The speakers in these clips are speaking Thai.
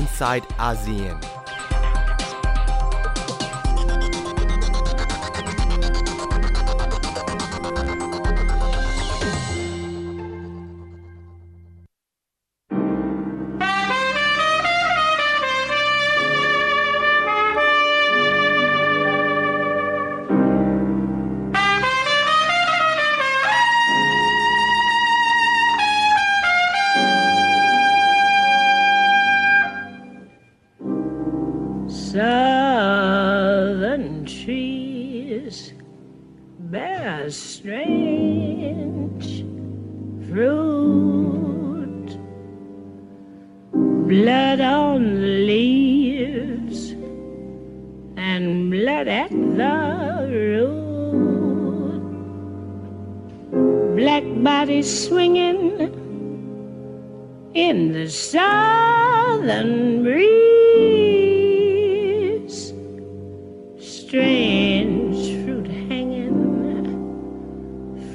inside ASEAN. Blood on the leaves and blood at the root, black bodies swinging in the southern breeze. Strange fruit hanging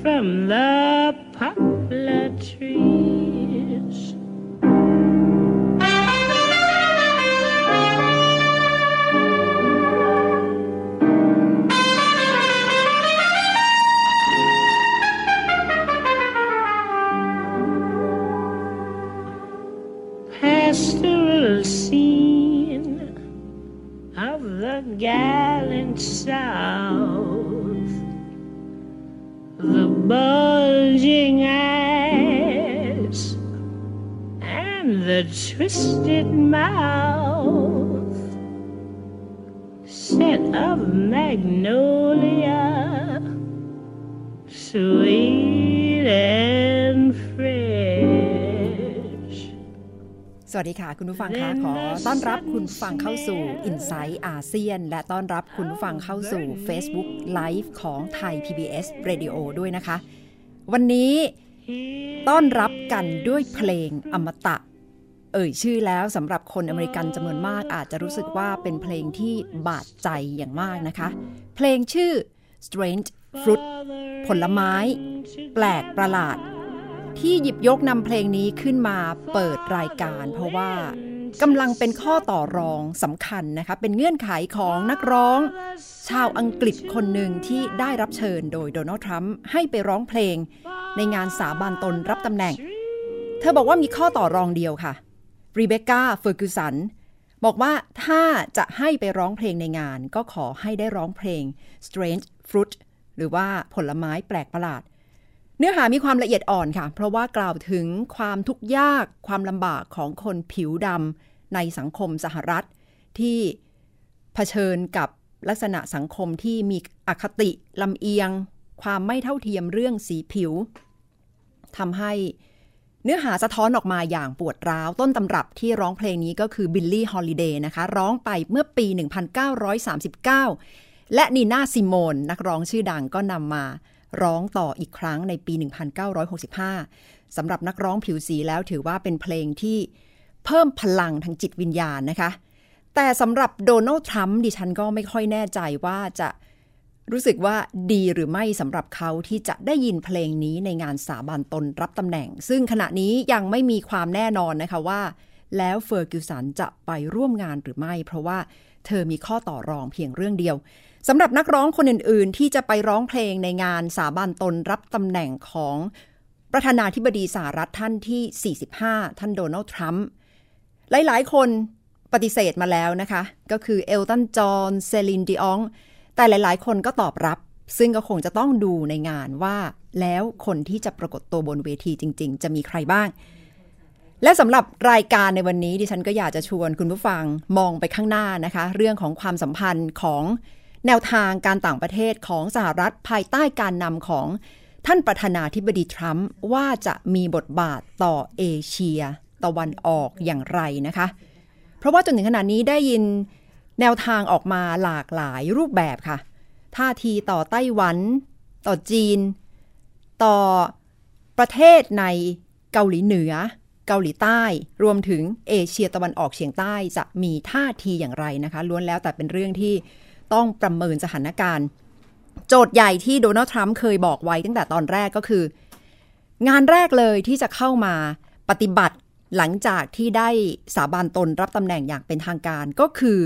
from the poplar trees. Gallant South. The bulging eyes and the twisted mouth, scent of magnolia, sweet วัสดีค่ะ คุณผู้ฟังคะขอต้อนรับคุณผู้ฟังเข้าสู่ i n s i ซต์อาเซียน และต้อนรับคุณผู้ฟังเข้าสู่ Facebook Live ของไทย PBS Radio ด้วยนะคะ วันนี้ต้อนรับกันด้วยเพลงอมตะ เอ่ยชื่อแล้วสำหรับคนอเมริกันจำนวนมากอาจจะรู้สึกว่าเป็นเพลงที่บาดใจอย่างมากนะคะ เพลงชื่อ Strange Fruit ผลไม้ แปลกประหลาด ที่หยิบยกนำเพลงนี้ขึ้นมาเปิดรายการ เพราะว่ากำลังเป็นข้อต่อรองสำคัญนะคะเป็นเงื่อนไขของนักร้อง ชาวอังกฤษคนหนึ่งที่ได้รับเชิญโดยโดนัลด์ทรัมป์ให้ไปร้องเพลง ในงานสาบานตนรับตำแหน่ง เธอบอกว่ามีข้อต่อรองเดียวค่ะรีเบคก้าเฟอร์กูสันบอกว่าถ้าจะให้ไปร้องเพลงในงาน ก็ขอให้ได้ร้องเพลง Strange Fruit หรือว่าผลไม้แปลกประหลาด เนื้อหามีความละเอียดอ่อนค่ะ เพราะว่ากล่าวถึงความทุกข์ยากความลำบากของคนผิวดำในสังคมสหรัฐ ที่เผชิญกับลักษณะสังคมที่มีอคติลำเอียง ความไม่เท่าเทียมเรื่องสีผิวทำให้เนื้อหาสะท้อนออกมาอย่างปวดร้าว ต้นตำรับที่ร้องเพลงนี้ก็คือบิลลี่ฮอลิเดย์นะคะ ร้องไปเมื่อปี 1939 และนีน่าซิโมนนักร้องชื่อดังก็นำมา ร้องต่ออีกครั้งในปี 1965 สำหรับนักร้องผิวสีแล้วถือว่าเป็นเพลงที่เพิ่มพลังทางจิตวิญญาณนะคะ แต่สำหรับโดนัลด์ทรัมป์ดิฉันก็ไม่ค่อยแน่ใจว่าจะรู้สึกว่าดีหรือไม่สำหรับเขาที่จะได้ยินเพลงนี้ในงานสาบานตนรับตำแหน่ง ซึ่งขณะนี้ยังไม่มีความแน่นอนนะคะว่า แล้วเฟอร์กิวสันจะไปร่วมงานหรือไม่ เพราะว่าเธอมีข้อต่อรองเพียงเรื่องเดียว สำหรับนักร้องคนอื่น ๆ ที่จะไปร้องเพลงในงานสาบานตนรับตำแหน่งของประธานาธิบดีสหรัฐท่านที่ 45 ท่านโดนัลด์ทรัมป์หลาย ๆ คนปฏิเสธมาแล้วนะคะ ก็คือเอลตัน จอห์น เซลิน ดิอง แต่หลาย ๆ คนก็ตอบรับ ซึ่งก็คงจะต้องดูในงานว่าแล้วคนที่จะปรากฏตัวบนเวทีจริง ๆ จะมีใครบ้าง และสำหรับรายการในวันนี้ดิฉันก็อยากจะชวนคุณผู้ฟังมองไปข้างหน้านะคะ เรื่องของความสัมพันธ์ของ แนวทางการต่างประเทศของสหรัฐภายใต้การนำของท่านประธานาธิบดีทรัมป์ว่าจะมีบทบาทต่อเอเชีย ตะวันออกอย่างไรนะคะ เพราะว่าจนถึงขณะนี้ได้ยินแนวทางออกมาหลากหลายรูปแบบค่ะ ท่าทีต่อไต้หวัน ต่อจีน ต่อประเทศในเกาหลีเหนือ เกาหลีใต้ รวมถึงเอเชียตะวันออกเฉียงใต้จะมีท่าทีอย่างไรนะคะ ล้วนแล้วแต่เป็นเรื่องที่ ต้องประเมินสถานการณ์ โจทย์ใหญ่ที่โดนัลด์ทรัมป์เคยบอกไว้ตั้งแต่ตอนแรกก็คือ งานแรกเลยที่จะเข้ามาปฏิบัติหลังจากที่ได้สาบานตนรับตำแหน่งอย่างเป็นทางการก็คือ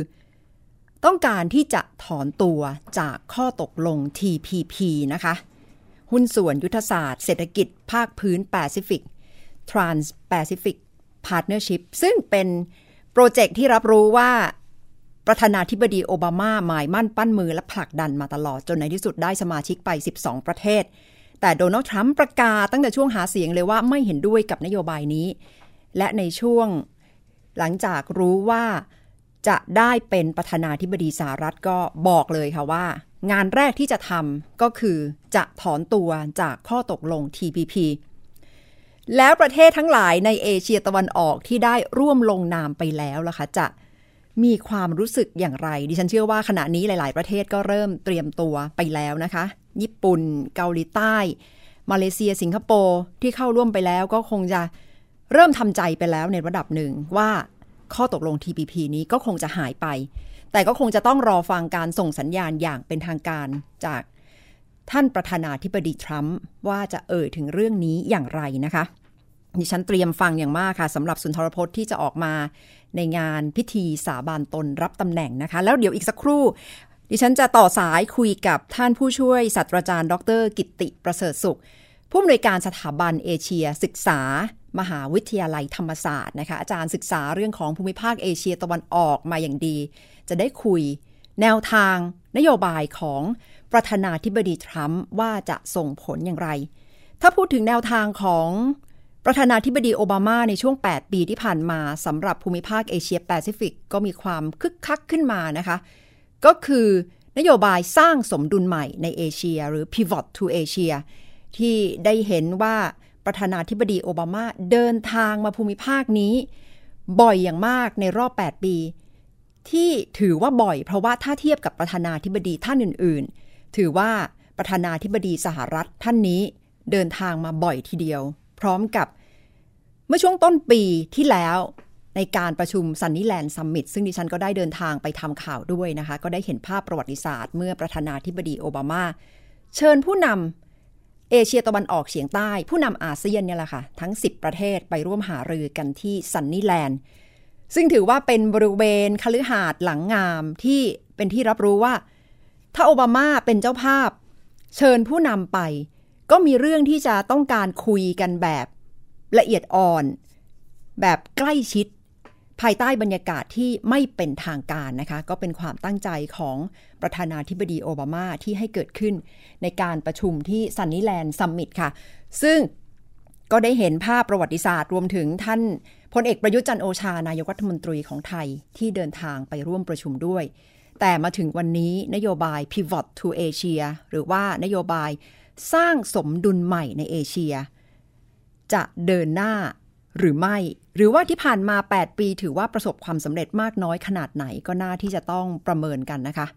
ต้องการที่จะถอนตัวจากข้อตกลง TPP นะคะ หุ้นส่วนยุทธศาสตร์เศรษฐกิจภาคพื้นแปซิฟิก Trans-Pacific Partnership ซึ่งเป็นโปรเจกต์ที่รับรู้ว่า ประธานาธิบดีโอบามาหมายมั่นปั้นมือและผลักดันมาตลอดจนในที่สุดได้สมาชิกไป 12 ประเทศ แต่โดนัลด์ทรัมป์ประกาศตั้งแต่ช่วงหาเสียงเลยว่าไม่เห็นด้วยกับนโยบายนี้ และในช่วงหลังจากรู้ว่าจะได้เป็นประธานาธิบดีสหรัฐก็บอกเลยค่ะว่า งานแรกที่จะทำก็คือจะถอนตัวจากข้อตกลง TPP แล้วประเทศทั้งหลายในเอเชียตะวันออกที่ได้ร่วมลงนามไปแล้วล่ะคะจะ มีความรู้สึกอย่างไร ดิฉันเชื่อว่าขณะนี้หลาย ๆ ประเทศก็เริ่มเตรียมตัวไปแล้วนะคะ ญี่ปุ่น เกาหลีใต้ มาเลเซีย สิงคโปร์ที่เข้าร่วมไปแล้วก็คงจะเริ่มทำใจไปแล้วในระดับหนึ่งว่าข้อตกลง TPP นี้ก็คงจะหายไป แต่ก็คงจะต้องรอฟังการส่งสัญญาณอย่างเป็นทางการจากท่านประธานาธิบดีทรัมป์ว่าจะเอ่ยถึงเรื่องนี้อย่างไรนะคะดิฉันเตรียมฟังอย่างมากค่ะสำหรับสุนทรพจน์ที่จะออกมา ในงานพิธีสาบานตนรับตำแหน่งนะคะ แล้วเดี๋ยวอีกสักครู่ดิฉันจะต่อสายคุยกับท่านผู้ช่วยศาสตราจารย์ ดร กิติประเสริฐสุข ผู้อำนวยการสถาบันเอเชีย ศึกษามหาวิทยาลัยธรรมศาสตร์นะคะอาจารย์ศึกษาเรื่องของภูมิภาคเอเชียตะวันออกมาอย่างดี จะได้คุยแนวทางนโยบายของประธานาธิบดีทรัมป์ว่าจะส่งผลอย่างไร ถ้าพูดถึงแนวทางของ ประธานาธิบดีโอบามาในช่วง 8 ปีที่ผ่านมาสำหรับภูมิภาคเอเชียแปซิฟิกก็มีความคึกคักขึ้นมานะคะ ก็คือนโยบายสร้างสมดุลใหม่ในเอเชีย หรือ Pivot to Asia ที่ได้เห็นว่าประธานาธิบดีโอบามาเดินทางมาภูมิภาคนี้ บ่อยอย่างมากในรอบ 8 ปี ที่ถือว่าบ่อยเพราะว่าถ้าเทียบกับประธานาธิบดีท่านอื่น ๆ ถือว่าประธานาธิบดีสหรัฐท่านนี้เดินทางมาบ่อยทีเดียว พร้อมกับ เมื่อช่วงต้นปีที่แล้วในการประชุมซันนี่แลนด์ซัมมิตซึ่งดิฉันก็ได้เดินทางไปทำข่าวด้วยนะคะ ก็ได้เห็นภาพประวัติศาสตร์เมื่อประธานาธิบดีโอบามา เชิญผู้นำเอเชียตะวันออกเฉียงใต้ ผู้นำอาเซียนเนี่ยแหละค่ะ ทั้ง 10 ประเทศไปร่วมหารือกันที่ซันนี่แลนด์ซึ่งถือว่าเป็นบริเวณคฤหาสน์หลังงามที่เป็นที่รับรู้ว่า ถ้าโอบามาเป็นเจ้าภาพ เชิญผู้นำไป ก็มีเรื่องที่จะต้องการคุยกันแบบ ละเอียดอ่อน แบบใกล้ชิด ภายใต้บรรยากาศที่ไม่เป็นทางการนะคะ ก็เป็นความตั้งใจของประธานาธิบดีโอบามาที่ให้เกิดขึ้นในการประชุมที่ซันนี่แลนด์ซัมมิตค่ะ ซึ่งก็ได้เห็นภาพประวัติศาสตร์รวมถึงท่านพลเอกประยุทธ์จันโอชานายกรัฐมนตรีของไทยที่เดินทางไปร่วมประชุมด้วย แต่มาถึงวันนี้นโยบาย Pivot to Asia หรือว่านโยบายสร้างสมดุลใหม่ในเอเชีย จะเดินหน้าหรือไม่ หรือว่าที่ผ่านมา 8 ปีถือว่าประสบความสำเร็จมากน้อยขนาดไหนก็น่าที่จะต้องประเมินกันนะคะ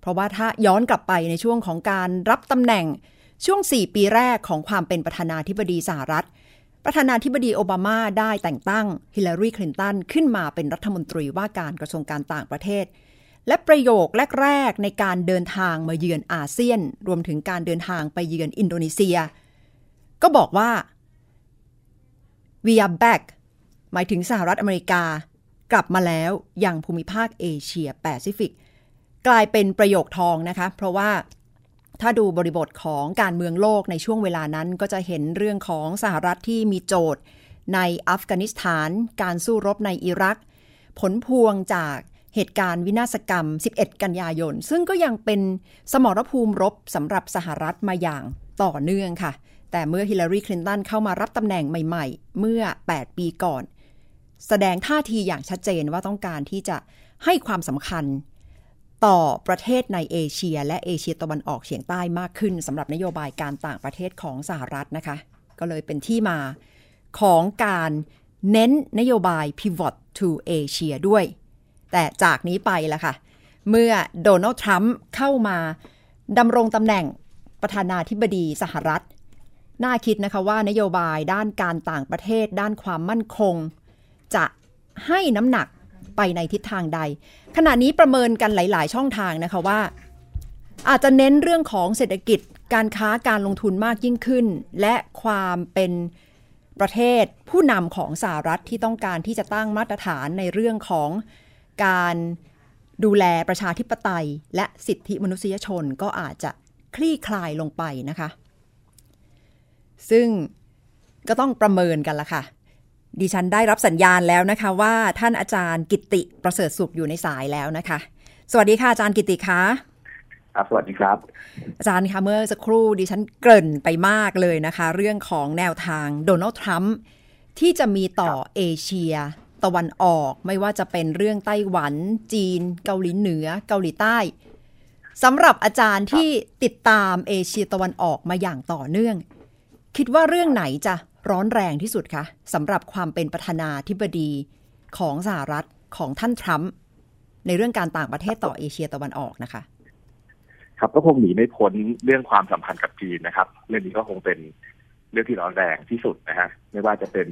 เพราะว่าถ้าย้อนกลับไปในช่วงของการรับตำแหน่งช่วง 4 ปีแรกของความเป็นประธานาธิบดีสหรัฐ ประธานาธิบดีโอบามาได้แต่งตั้งฮิลลารีคลินตันขึ้นมาเป็นรัฐมนตรีว่าการกระทรวงการต่างประเทศ และประโยคแรกๆในการเดินทางมาเยือนอาเซียน รวมถึงการเดินทางไปเยือนอินโดนีเซีย ก็บอกว่า we are back หมายถึงสหรัฐอเมริกา กลับมาแล้วยังภูมิภาคเอเชียแปซิฟิก กลายเป็นประโยคทองนะคะ เพราะว่าถ้าดูบริบทของการเมืองโลกในช่วงเวลานั้นก็จะเห็นเรื่องของสหรัฐที่มีโจทย์ ในอัฟกานิสถาน การสู้รบในอิรัก ผลพวงจากเหตุการณ์วินาศกรรม 11 กันยายน ซึ่งก็ยังเป็นสมรภูมิรบสำหรับสหรัฐมาอย่างต่อเนื่องค่ะ แต่เมื่อฮิลลารีคลินตันเข้ามารับตำแหน่งใหม่ ๆ เมื่อ 8 ปีก่อน แสดงท่าทีอย่างชัดเจนว่าต้องการที่จะให้ความสำคัญต่อประเทศในเอเชีย และเอเชียตะวันออกเฉียงใต้มากขึ้นสำหรับนโยบายการต่างประเทศของสหรัฐนะคะ ก็เลยเป็นที่มาของการเน้นนโยบาย pivot to Asia ด้วย แต่จากนี้ไปละค่ะ เมื่อโดนัลด์ทรัมป์เข้ามาดำรงตำแหน่งประธานาธิบดีสหรัฐ น่าคิดนะคะว่านโยบายด้านการต่างประเทศ ด้านความมั่นคง จะให้น้ำหนักไปในทิศทางใด ขณะนี้ประเมินกันหลาย ๆ ช่องทางนะคะว่า อาจจะเน้นเรื่องของเศรษฐกิจการค้าการลงทุนมากยิ่งขึ้น และความเป็นประเทศผู้นำของสหรัฐที่ต้องการที่จะตั้งมาตรฐานในเรื่องของการดูแลประชาธิปไตย และสิทธิมนุษยชนก็อาจจะคลี่คลายลงไปนะคะ ซึ่งก็ต้องประเมินกันละค่ะ ดิฉันได้รับสัญญาณแล้วนะคะว่าท่านอาจารย์กิติประเสริฐสุขอยู่ในสายแล้วนะคะ สวัสดีค่ะอาจารย์กิติคะครับสวัสดีครับ อาจารย์คะเมื่อสักครู่ดิฉันเกริ่นไปมากเลยนะคะ เรื่องของแนวทางโดนัลด์ทรัมป์ที่จะมีต่อเอเชีย ตะวันออกไม่ว่าจะเป็นเรื่องไต้หวัน จีน เกาหลีเหนือ เกาหลีใต้สำหรับอาจารย์ที่ติดตามเอเชียตะวันออกมาอย่างต่อเนื่อง คิดว่าเรื่องไหนจะร้อนแรงที่สุดคะสำหรับความเป็นประธานาธิบดีของสหรัฐของท่านทรัมป์ในเรื่องการต่างประเทศต่อเอเชียตะวันออกนะคะ ครับก็คงหนีไม่พ้นเรื่องความสัมพันธ์กับจีนนะครับ เรื่องนี้ก็คงเป็นเรื่องที่ร้อนแรงที่สุดนะฮะไม่ว่าจะเป็น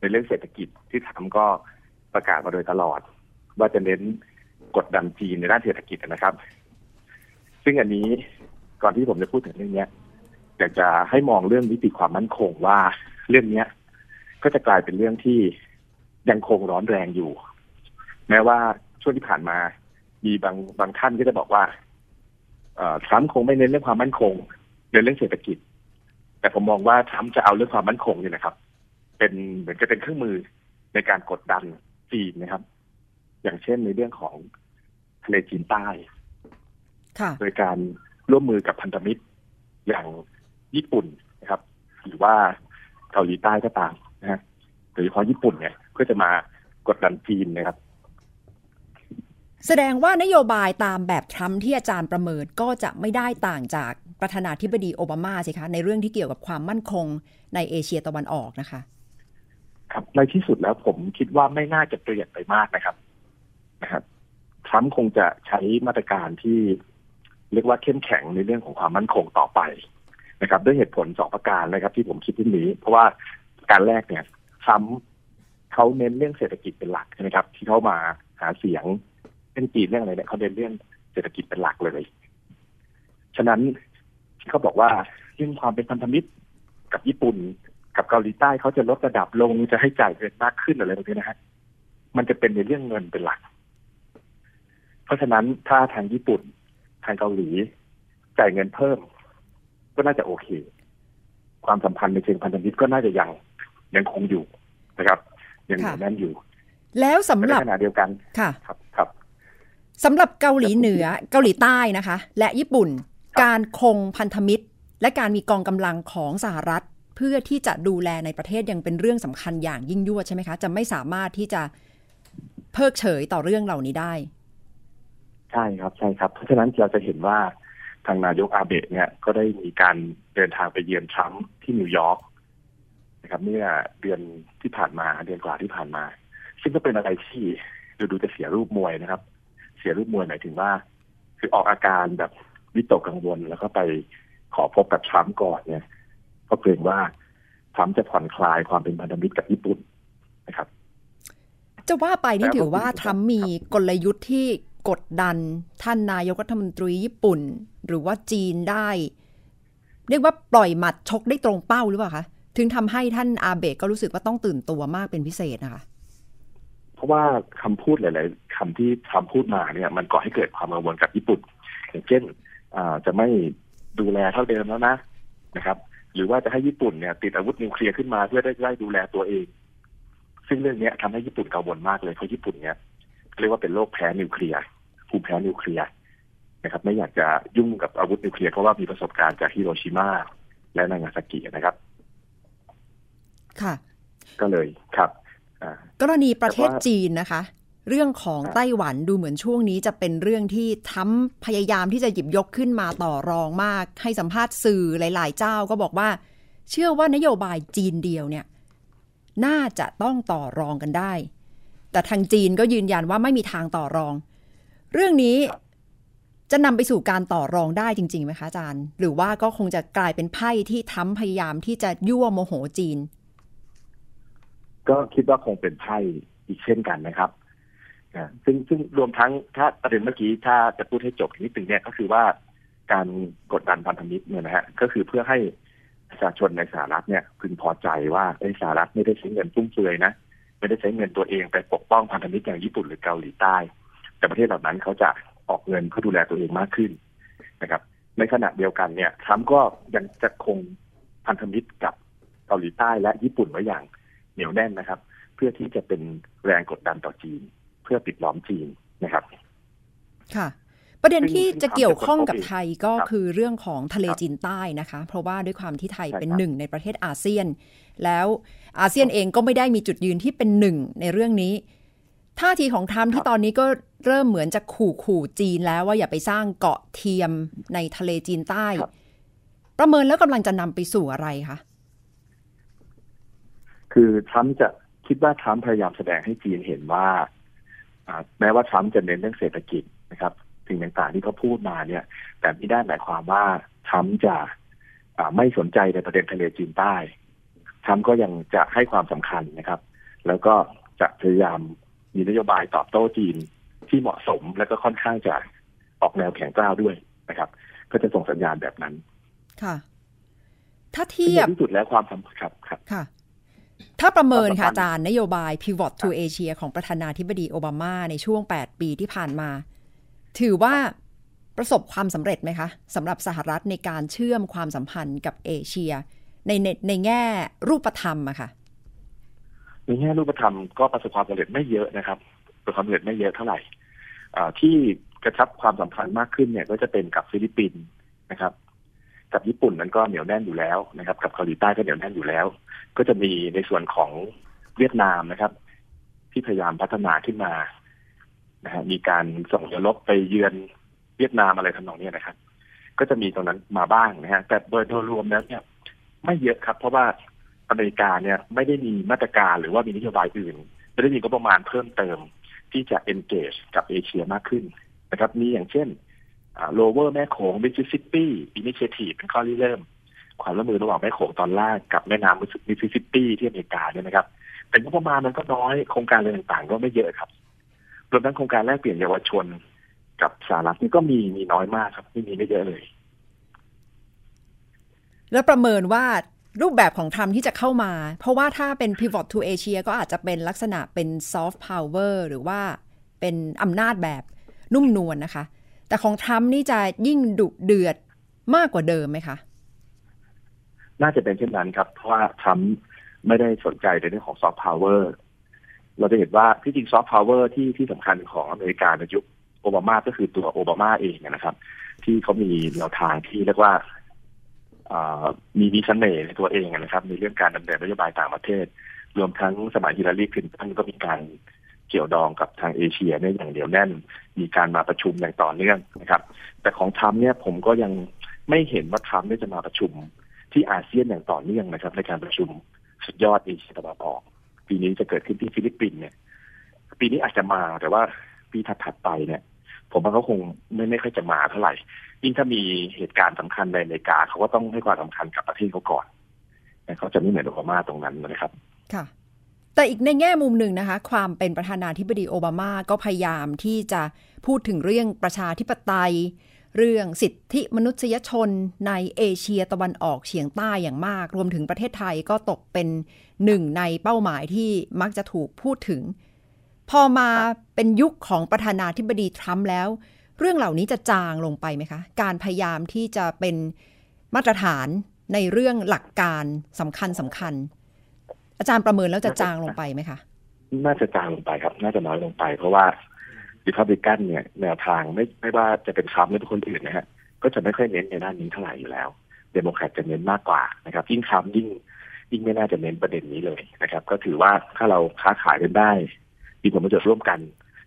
ในเรื่องเศรษฐกิจที่ทำก็ประกาศมาโดยตลอด ว่าจะเน้นกดดันจีนในด้านเศรษฐกิจนะครับ ซึ่งอันนี้ก่อนที่ผมจะพูดถึงเรื่องนี้ อยากจะให้มองเรื่องวิติความมั่นคงว่าเรื่องเนี้ย ก็จะกลายเป็นเรื่องที่ยังคงร้อนแรงอยู่ แม้ว่าช่วงที่ผ่านมา มีบางบางท่านก็จะบอกว่าทรัมป์คงไม่เน้นเรื่องความมั่นคงเน้นเรื่องเศรษฐกิจ แต่ผมมองว่าทรัมป์จะเอาเรื่องความมั่นคงเนี่ยนะครับ เป็นเหมือนจะเป็นเครื่องมือในการกดดันจีนนะครับ อย่างเช่นในเรื่องของทะเลจีนใต้โดยการร่วมมือกับพันธมิตรอย่าง ญี่ปุ่นนะครับ หรือว่าเกาหลีใต้ก็ตามนะฮะโดยเฉพาะญี่ปุ่นเนี่ยเพื่อจะมากดดันจีนนะครับ แสดงว่านโยบายตามแบบทรัมป์ที่อาจารย์ประเมินก็จะไม่ได้ต่างจากประธานาธิบดีโอบามาสิคะ ในเรื่องที่เกี่ยวกับความมั่นคงในเอเชียตะวันออกนะคะ ครับในที่สุดแล้วผมคิดว่าไม่น่าจะเปลี่ยนไปมากนะครับนะครับทรัมป์คงจะใช้มาตรการที่เรียกว่าเข้มแข็งในเรื่องของความมั่นคงต่อไป นะครับ ด้วยเหตุผลสองประการนะครับ ที่ผมคิดที่นี้ เพราะว่าการแรกเนี่ยทรัมเขาเน้นเรื่องเศรษฐกิจเป็นหลักใช่ไหมครับ ที่เข้ามาหาเสียงเรื่องจีนเรื่องอะไรเนี่ยเขาเน้นเรื่องเศรษฐกิจเป็นหลักเลย ฉะนั้นที่เขาบอกว่าเรื่องความเป็นพันธมิตรกับญี่ปุ่นกับเกาหลีใต้เขาจะลดระดับลงจะให้จ่ายเงินมากขึ้นอะไรแบบนี้นะฮะมันจะเป็นในเรื่องเงินเป็นหลัก เพราะฉะนั้นถ้าทางญี่ปุ่น ทางเกาหลีจ่ายเงินเพิ่ม ก็น่าจะโอเค ความสัมพันธ์ในเชิงพันธมิตรก็น่าจะยังยังคงอยู่นะครับ ยังเหนียวแน่นอยู่ แล้วสำหรับขณะเดียวกันค่ะครับครับสำหรับเกาหลีเหนือเกาหลีใต้นะคะ และญี่ปุ่นการคงพันธมิตร และการมีกองกำลังของสหรัฐ เพื่อที่จะดูแลในประเทศยังเป็นเรื่องสำคัญอย่างยิ่งยวดใช่ไหมคะ จะไม่สามารถที่จะเพิกเฉยต่อเรื่องเหล่านี้ได้ ใช่ครับใช่ครับ เพราะฉะนั้นเราจะเห็นว่า ทางนายกอาเบะเนี่ยก็ได้มีการเดินทางไปเยือนทรัมป์ที่นิวยอร์กนะครับเมื่อเดือนที่ผ่านมาเดือนกว่าที่ผ่านมา ซึ่งก็เป็นอะไรที่ดูดูจะเสียรูปมวยนะครับ เสียรูปมวยหมายถึงว่า คือออกอาการแบบวิตกกังวลแล้วก็ไปขอพบกับทรัมป์ก่อนเนี่ย ก็เกรงว่าทรัมป์จะผ่อนคลายความเป็นพันธมิตรกับญี่ปุ่นนะครับ จะว่าไปนี่ถือว่าทรัมป์มีกลยุทธ์ที่ กดดันท่านนายกรัฐมนตรีญี่ปุ่น หรือว่าจีนได้ เรียกว่าปล่อยหมัดชกได้ตรงเป้าหรือเปล่าคะถึงทำให้ท่านอาเบะก็รู้สึกว่าต้องตื่นตัวมากเป็นพิเศษนะคะเพราะว่าคำพูดหลาย ๆคำที่ทำพูดมาเนี่ยมันก่อให้เกิดความกังวลกับญี่ปุ่น อย่างเช่นจะไม่ดูแลเท่าเดิมแล้วนะนะครับ หรือว่าจะให้ญี่ปุ่นเนี่ย ติดอาวุธนิวเคลียร์ขึ้นมาเพื่อได้ได้ดูแลตัวเอง ซึ่งเรื่องนี้ทำให้ญี่ปุ่นกังวลมากเลยเพราะญี่ปุ่นเนี่ยเรียกว่าเป็นโรคแพ้นิวเคลียร์ ภูมิแพ้นิวเคลียร์นะครับ ไม่อยากจะยุ่งกับอาวุธนิวเคลียร์เพราะว่ามีประสบการณ์จากฮิโรชิมาและนางาซากินะครับ ค่ะ ก็เลยครับกรณีประเทศจีนนะคะ เรื่องของไต้หวันดูเหมือนช่วงนี้จะเป็นเรื่องที่ทั้มพยายามที่จะหยิบยกขึ้นมาต่อรองมาก ให้สัมภาษณ์สื่อหลาย ๆ เจ้าก็บอกว่า เชื่อว่านโยบายจีนเดียวเนี่ย น่าจะต้องต่อรองกันได้ แต่ทางจีนก็ยืนยันว่าไม่มีทางต่อรอง เรื่องนี้จะนำไปสู่การต่อรองได้จริงๆไหมคะอาจารย์ หรือว่าก็คงจะกลายเป็นไพ่ที่ทั้มพยายามที่จะยั่วโมโหจีน ก็คิดว่าคงเป็นไพ่อีกเช่นกันนะครับซึ่งซึ่งรวมทั้งถ้าประเด็นเมื่อกี้ถ้าจะพูดให้จบนิดนึงเนี่ยก็คือว่าการกดดันพันธมิตรเนี่ยนะฮะก็คือเพื่อให้ประชาชนในสหรัฐเนี่ยพึงพอใจว่าไอ้สหรัฐไม่ได้ใช้เงินฟุ่มเฟือยนะไม่ได้ใช้เงินตัวเองไปปกป้องพันธมิตรอย่างญี่ปุ่นหรือเกาหลีใต้ แต่ประเทศเหล่านั้นเขาจะออกเงินเพื่อดูแลตัวเองมากขึ้นนะครับ ในขณะเดียวกันเนี่ยทรัมป์ก็ยังจะคงพันธมิตรกับเกาหลีใต้และญี่ปุ่นไว้อย่างเหนียวแน่นนะครับ เพื่อที่จะเป็นแรงกดดันต่อจีน เพื่อปิดล้อมจีนนะครับ ค่ะประเด็นที่ซึ่งจะเกี่ยวข้องกับซึ่งไทยก็ครับคือเรื่องของทะเลครับจีนใต้นะคะ เพราะว่าด้วยความที่ไทยใช่เป็นครับหนึ่งในประเทศอาเซียน แล้วอาเซียนเองก็ไม่ได้มีจุดยืนที่เป็นหนึ่งในเรื่องนี้ ท่าทีของทรัมป์ที่ตอนนี้ก็ เริ่มเหมือนจะขู่ขู่จีนแล้วว่าอย่าไปสร้างเกาะเทียมในทะเลจีนใต้ครับประเมินแล้วกำลังจะนำไปสู่อะไรคะคือทรัมป์จะคิดว่าทรัมป์พยายามแสดงให้จีนเห็นว่าอ่าแม้ว่าทรัมป์จะเน้นเรื่องเศรษฐกิจนะครับสิ่งต่างๆที่เขาพูดมาเนี่ย แต่ไม่ได้หมายความว่าทรัมป์จะอ่าไม่สนใจในประเด็นทะเลจีนใต้ทรัมป์ก็ยังจะให้ความสำคัญนะครับ แล้วก็จะพยายามมีนโยบายตอบโต้จีน ที่เหมาะสมแล้วก็ค่อนข้างจะออกแนวแข็งกร้าวด้วยนะครับ ก็จะส่งสัญญาณแบบนั้น ค่ะ ถ้าในเทียบที่สุดแล้วความสำคัญครับครับค่ะ ถ้าประเมินค่ะความสัมพันธ์อาจารย์นโยบาย Pivot to Asia ของประธานาธิบดีโอบามาในช่วง 8 ปีที่ผ่านมา ถือว่าประสบความสำเร็จไหมคะสำหรับสหรัฐในการเชื่อมความสัมพันธ์กับเอเชีย ในในในแง่รูปธรรมอะค่ะในแง่รูปธรรมก็ประสบความสำเร็จไม่เยอะนะครับ ประสบความสำเร็จไม่เยอะเท่าไหร่ที่กระชับความสัมพันธ์มากขึ้นเนี่ย ก็จะเป็นกับฟิลิปปินส์นะครับ กับญี่ปุ่นนั้นก็เหนียวแน่นอยู่แล้วนะครับ กับเกาหลีใต้ก็เหนียวแน่นอยู่แล้ว ก็จะมีในส่วนของเวียดนามนะครับ ที่พยายามพัฒนาขึ้นมานะฮะมีการส่งเรือรบไปเยือนเวียดนามอะไรทำนองเนี้ยนะครับ ก็จะมีตรงนั้นมาบ้างนะฮะแต่โดยโดยรวมแล้วเนี่ย ไม่เยอะครับ เพราะว่าอเมริกาเนี่ย ไม่ได้มีมาตรการหรือว่ามีนโยบายอื่น ไม่ได้มีงบประมาณเพิ่มเติม ที่จะ engage กับเอเชียมากขึ้นนะครับมีอย่างเช่น lower แม่โขง Mississippi Initiative เป็นข้อริเริ่ม ความร่วมมือระหว่างแม่โขงตอนล่างกับแม่น้ำ Mississippi ที่อเมริกาเนี่ยนะครับ แต่งบประมาณมันก็น้อยโครงการอะไรต่างๆ ก็ไม่เยอะครับรวมทั้งโครงการแลกเปลี่ยนเยาวชนกับสหรัฐนี่ก็มีมีน้อยมากครับไม่มีไม่เยอะเลย แล้วประเมินว่า รูปแบบของทรัมป์ที่จะเข้ามา เพราะว่าถ้าเป็น Pivot to Asia ก็อาจจะเป็นลักษณะเป็น soft power หรือว่าเป็นอำนาจแบบนุ่มนวลนะคะ แต่ของทรัมป์นี่จะยิ่งดุเดือดมากกว่าเดิมไหมคะ น่าจะเป็นเช่นนั้นครับ เพราะว่าทรัมป์ไม่ได้สนใจในเรื่องของซอฟต์พาวเวอร์เราจะเห็นว่าที่จริงซอฟต์พาวเวอร์ที่ที่สำคัญของอเมริกาในยุคโอบามาก็คือตัวโอบามาเองนะครับ ที่เขามีแนวทางที่เรียกว่า มีมีเสน่ห์ในตัวเองนะครับ ในเรื่องการดำเนินนโยบายต่างประเทศ รวมทั้งสมัยฮิลลารีคลินตันก็มีการเกี่ยวดองกับทางเอเชียเนี่ยอย่างเหนียวแน่น มีการมาประชุมอย่างต่อเนื่องนะครับ แต่ของทรัมป์เนี่ยผมก็ยังไม่เห็นว่าทรัมป์เนี่ยจะมาประชุมที่อาเซียนอย่างต่อเนื่องนะครับ ในการประชุมสุดยอดเอเชียตะวันออก ปีนี้จะเกิดขึ้นที่ฟิลิปปินส์เนี่ย ปีนี้อาจจะมาแต่ว่าปีถัดๆไปเนี่ย ผมว่าเขาคงไม่ไม่ค่อยจะมาเท่าไหร่ ยิ่งถ้ามีเหตุการณ์สำคัญในอเมริกาเขาก็ต้องให้ความสำคัญกับประเทศเขาก่อนแต่เขาจะไม่เหมือนโอบามาตรงนั้นนะครับ ค่ะ แต่อีกในแง่มุมหนึ่งนะคะ ความเป็นประธานาธิบดีโอบามาก็พยายามที่จะพูดถึงเรื่องประชาธิปไตย เรื่องสิทธิมนุษยชนในเอเชียตะวันออกเฉียงใต้อย่างมาก รวมถึงประเทศไทยก็ตกเป็นหนึ่งในเป้าหมายที่มักจะถูกพูดถึง พอมาเป็นยุคของประธานาธิบดีทรัมป์แล้ว เรื่องเหล่านี้จะจางลงไปไหมคะ การพยายามที่จะเป็นมาตรฐานในเรื่องหลักการสำคัญสำคัญ อาจารย์ประเมินแล้วจะจางลงไปไหมคะ น่าจะจางลงไปครับ น่าจะน้อยลงไป เพราะว่าริพับลิกันเนี่ยแนวทางไม่ไม่ว่าจะเป็นทรัมป์หรือคนอื่นนะฮะก็จะไม่ค่อยเน้นในด้านนี้เท่าไหร่อยู่แล้ว เดโมแครตจะเน้นมากกว่านะครับ ยิ่งทรัมป์ยิ่งยิ่งไม่น่าจะเน้นประเด็นนี้เลยนะครับ ก็ถือว่าถ้าเราค้าขายกันได้มีผลประโยชน์ร่วมกัน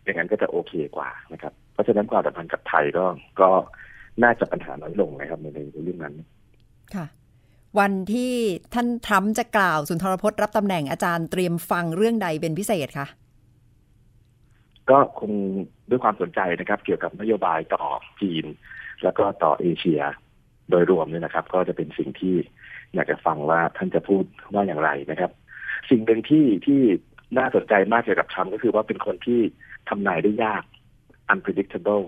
อย่างนั้นก็จะโอเคกว่านะครับ ราะฉะนั้นความสัมพันธ์กับไทยก็ก็น่าจะปัญหาน้อยลงนะครับในในเรื่องนั้น ค่ะ วันที่ท่านทรัมป์จะกล่าวสุนทรพจน์รับตำแหน่งอาจารย์เตรียมฟังเรื่องใดเป็นพิเศษคะก็คงด้วยความสนใจนะครับ เกี่ยวกับนโยบายต่อจีน แล้วก็ต่อเอเชียโดยรวมเนี่ยนะครับ ก็จะเป็นสิ่งที่อยากจะฟังว่าท่านจะพูดว่าอย่างไรนะครับ สิ่งหนึ่งที่ที่น่าสนใจมากเกี่ยวกับทรัมป์ก็คือว่าเป็นคนที่ทำนายได้ยาก unpredictable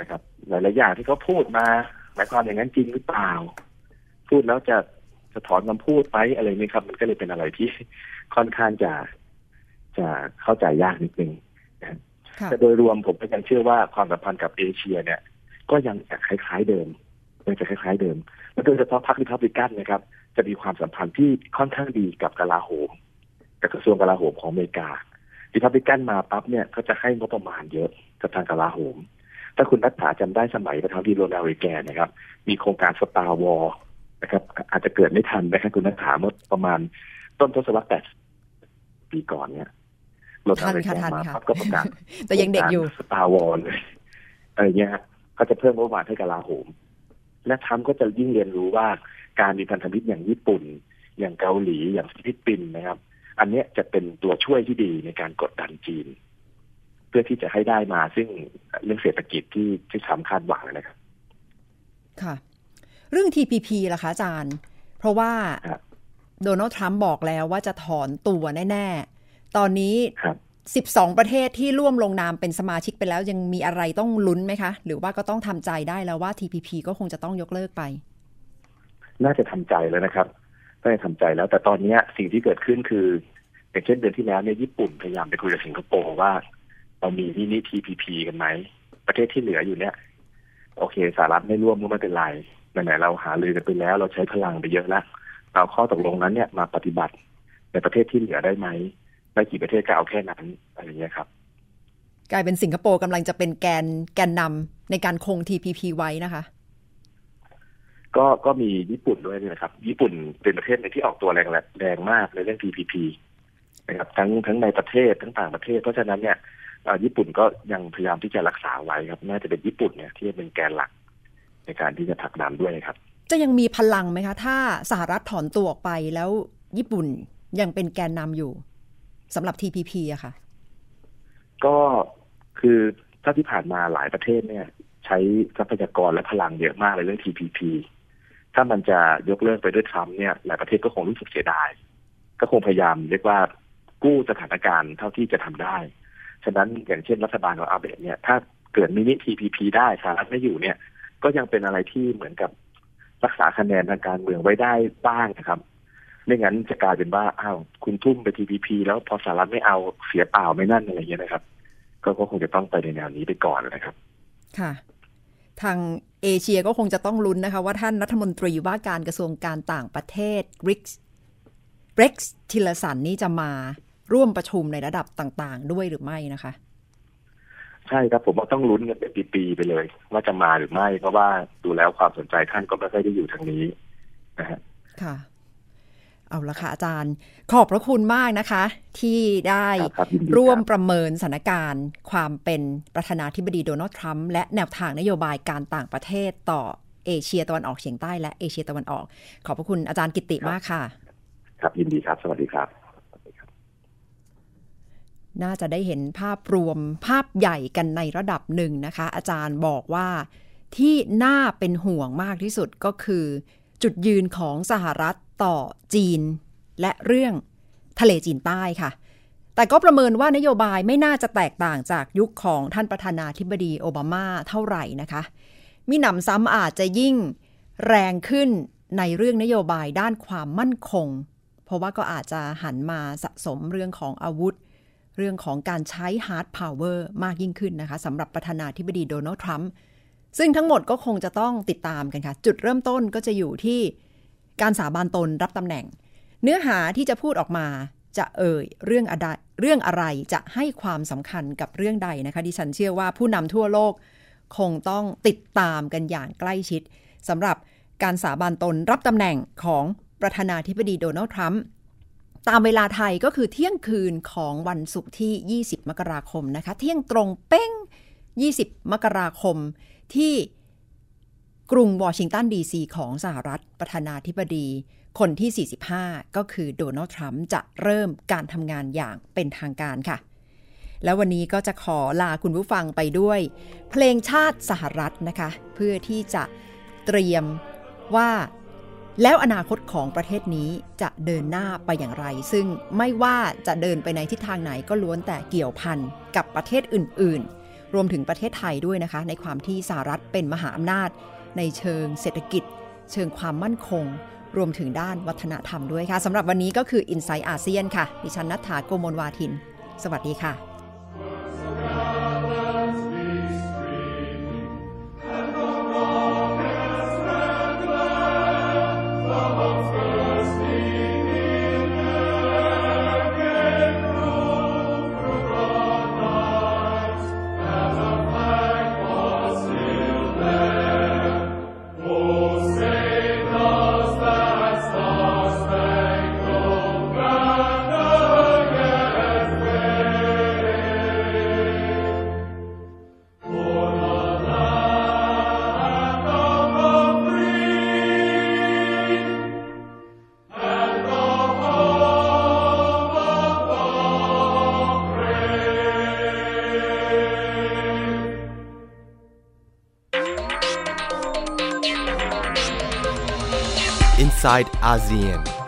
นะครับ หลาย ๆ อย่างที่เขาพูดมาหมายความอย่างนั้นจริงหรือเปล่า พูดแล้วจะจะถอนคำพูดไปอะไรนี่ครับ มันก็เลยเป็นอะไรที่ค่อนข้างจะจะเข้าใจยากนิดนึงนะค่ะแต่โดยรวมผมก็ยังเชื่อว่าความสัมพันธ์กับเอเชีย เนี่ย ก็ยังจะคล้าย ๆ เดิมยังจะคล้าย ๆ เดิม และโดยเฉพาะพรรคริพับลิกันนะครับ จะมีความสัมพันธ์ที่ค่อนข้างดีกับกลาโหมกับกระทรวงกลาโหมของอเมริการิพับลิกันมาปั๊บเนี่ยก็จะให้งบประมาณเยอะ กับทางกลาโหม ถ้าคุณนัทธาจำได้สมัยประธานาธิบดีโรนัลด์เรแกนนะครับ มีโครงการ Star Wars นะครับ อาจจะเกิดไม่ทันนะครับคุณนัทธาเมื่อประมาณต้นทศวรรษแปดปีก่อนเนี่ยโรนัลด์เรแกนทันมาค่ะปั๊บก็ประกาศแต่ยังเด็กอยู่สตาร์วอลเลยอะไรเงี้ยฮะก็จะเพิ่มงบประมาณให้กลาโหม และทรัมป์ก็จะยิ่งเรียนรู้ว่าการมีพันธมิตรอย่างญี่ปุ่น อย่างเกาหลีอย่างฟิลิปปินส์นะครับ อันเนี้ยจะเป็นตัวช่วยที่ดีในการกดดันจีนเพื่อที่จะให้ได้มาซึ่งเรื่องเศรษฐกิจที่ที่ทรัมป์คาดหวังนะครับ ค่ะ เรื่อง TPP ล่ะคะอาจารย์ เพราะว่าครับโดนัลด์ทรัมป์บอกแล้วว่าจะถอนตัวแน่ ๆ ตอนนี้ครับ12ประเทศที่ร่วมลงนามเป็นสมาชิกไปแล้วยังมีอะไรต้องลุ้นไหมคะ หรือว่าก็ต้องทำใจได้แล้วว่า TPP ก็คงจะต้องยกเลิกไป น่าจะทำใจแล้วนะครับน่าจะทำใจแล้ว แต่ตอนเนี้ยสิ่งที่เกิดขึ้นคืออย่างเช่นเดือนที่แล้วเนี่ยญี่ปุ่นพยายามไปคุยกับสิงคโปร์ว่า เรามีมินิ TPP กันไหม ประเทศที่เหลืออยู่เนี่ย โอเคสหรัฐไม่ร่วมก็ไม่เป็นไรไหนๆเราหาลือกันไปแล้ว เราใช้พลังไปเยอะแล้วเราเอาข้อตกลงนั้นเนี่ยมาปฏิบัติในประเทศที่เหลือได้ไหมได้กี่ประเทศก็เอาแค่นั้นอะไรเงี้ยครับ กลายเป็นสิงคโปร์กำลังจะเป็นแกนแกนนำในการคง TPP ไว้นะคะ ก็ก็มีญี่ปุ่นด้วยนะครับ ญี่ปุ่นเป็นประเทศหนึงที่ออกตัวแรงแรงมากในเรื่อง TPP นะครับทั้งทั้งในประเทศทั้งต่างประเทศ เพราะฉะนั้นเนี่ยเอ่อ ญี่ปุ่นก็ยังพยายามที่จะรักษาไว้ครับ น่าจะเป็นญี่ปุ่นเนี่ยที่เป็นแกนหลักในการที่จะผลักดันด้วยครับ จะยังมีพลังไหมคะ ถ้าสหรัฐถอนตัวออกไปแล้วญี่ปุ่นยังเป็นแกนนำอยู่สำหรับ TPP อะค่ะ ก็คือถ้าที่ผ่านมาหลายประเทศเนี่ย ใช้ทรัพยากรและพลังเยอะมากในเรื่อง TPP ถ้ามันจะยกเลิกไปด้วยทรัมป์เนี่ย หลายประเทศก็คงรู้สึกเสียดาย ก็คงพยายามเรียกว่ากู้สถานการณ์เท่าที่จะทำได้ ฉะนั้นอย่างเช่นรัฐบาลของอาเบะเนี่ย ถ้าเกิดมินิ TPP ได้สหรัฐไม่อยู่เนี่ย ก็ยังเป็นอะไรที่เหมือนกับรักษาคะแนนทางการเมืองไว้ได้บ้างนะครับ ไม่งั้นจะกลายเป็นว่าอ้าวคุณทุ่มไป TPP แล้วพอสหรัฐไม่เอาเสียเปล่าไม่นั่นอะไรเงี้ยนะครับ ก็คงจะต้องไปในแนวนี้ไปก่อนนะครับ ค่ะ ทางเอเชียก็คงจะต้องลุ้นนะคะ ว่าท่านรัฐมนตรีว่าการกระทรวงการต่างประเทศริกส์เร็กซ์ทิลสันนี่จะมา ร่วมประชุมในระดับต่างๆ ด้วยหรือไม่นะคะ ใช่ครับผมว่าต้องลุ้นกันเป็นปีๆไปเลย ว่าจะมาหรือไม่ เพราะว่าดูแล้วความสนใจท่านก็ไม่ค่อยได้อยู่ทางนี้นะฮะค่ะเอาละค่ะอาจารย์ ขอบพระคุณมากนะคะ ที่ได้ครับครับยินดีร่วมครับประเมินสถานการณ์ ความเป็นประธานาธิบดีโดนัลด์ทรัมป์และแนวทางนโยบายการต่างประเทศต่อเอเชียตะวันออกเฉียงใต้และเอเชียตะวันออก ขอบพระคุณอาจารย์กิติมากค่ะ ครับยินดีครับ สวัสดีครับ น่าจะได้เห็นภาพรวมภาพใหญ่กันในระดับหนึ่งนะคะ อาจารย์บอกว่าที่น่าเป็นห่วงมากที่สุดก็คือ จุดยืนของสหรัฐต่อจีน และเรื่องทะเลจีนใต้ค่ะ แต่ก็ประเมินว่านโยบายไม่น่าจะแตกต่างจากยุคของท่านประธานาธิบดีโอบามาเท่าไหร่นะคะมิหนำซ้ำอาจจะยิ่งแรงขึ้นในเรื่องนโยบายด้านความมั่นคง เพราะว่าก็อาจจะหันมาสะสมเรื่องของอาวุธ เรื่องของการใช้ hard power มากยิ่งขึ้นนะคะสำหรับประธานาธิบดีโดนัลด์ทรัมป์ซึ่งทั้งหมดก็คงจะต้องติดตามกันค่ะ จุดเริ่มต้นก็จะอยู่ที่การสาบานตนรับตำแหน่ง เนื้อหาที่จะพูดออกมาจะเอ่ยเรื่องอะไรเรื่องอะไรจะให้ความสำคัญกับเรื่องใดนะคะ ดิฉันเชื่อว่าผู้นำทั่วโลก คงต้องติดตามกันอย่างใกล้ชิดสำหรับการสาบานตนรับตำแหน่งของประธานาธิบดีโดนัลด์ทรัมป์ ตามเวลาไทยก็คือเที่ยงคืนของวันศุกร์ที่ 20 มกราคมนะคะ เที่ยงตรงเป้ง 20 มกราคมที่กรุงวอชิงตันดีซีของสหรัฐประธานาธิบดี คนที่ 45 ก็คือโดนัลด์ทรัมป์จะเริ่มการทำงานอย่างเป็นทางการค่ะ แล้ววันนี้ก็จะขอลาคุณผู้ฟังไปด้วย เพลงชาติสหรัฐนะคะ เพื่อที่จะเตรียมว่า แล้วอนาคตของประเทศนี้จะเดินหน้าไปอย่างไร ซึ่งไม่ว่าจะเดินไปในทิศทางไหนก็ล้วนแต่เกี่ยวพันกับประเทศอื่น ๆ รวมถึงประเทศไทยด้วยนะคะ ในความที่สหรัฐเป็นมหาอำนาจ ในเชิงเศรษฐกิจ เชิงความมั่นคง รวมถึงด้านวัฒนธรรมด้วยค่ะสำหรับวันนี้ก็คือ i n s i ซต์อาเซียนค่ะ ดิฉันนัฐาโกโมลวาทิน สวัสดีค่ะ side ASEAN.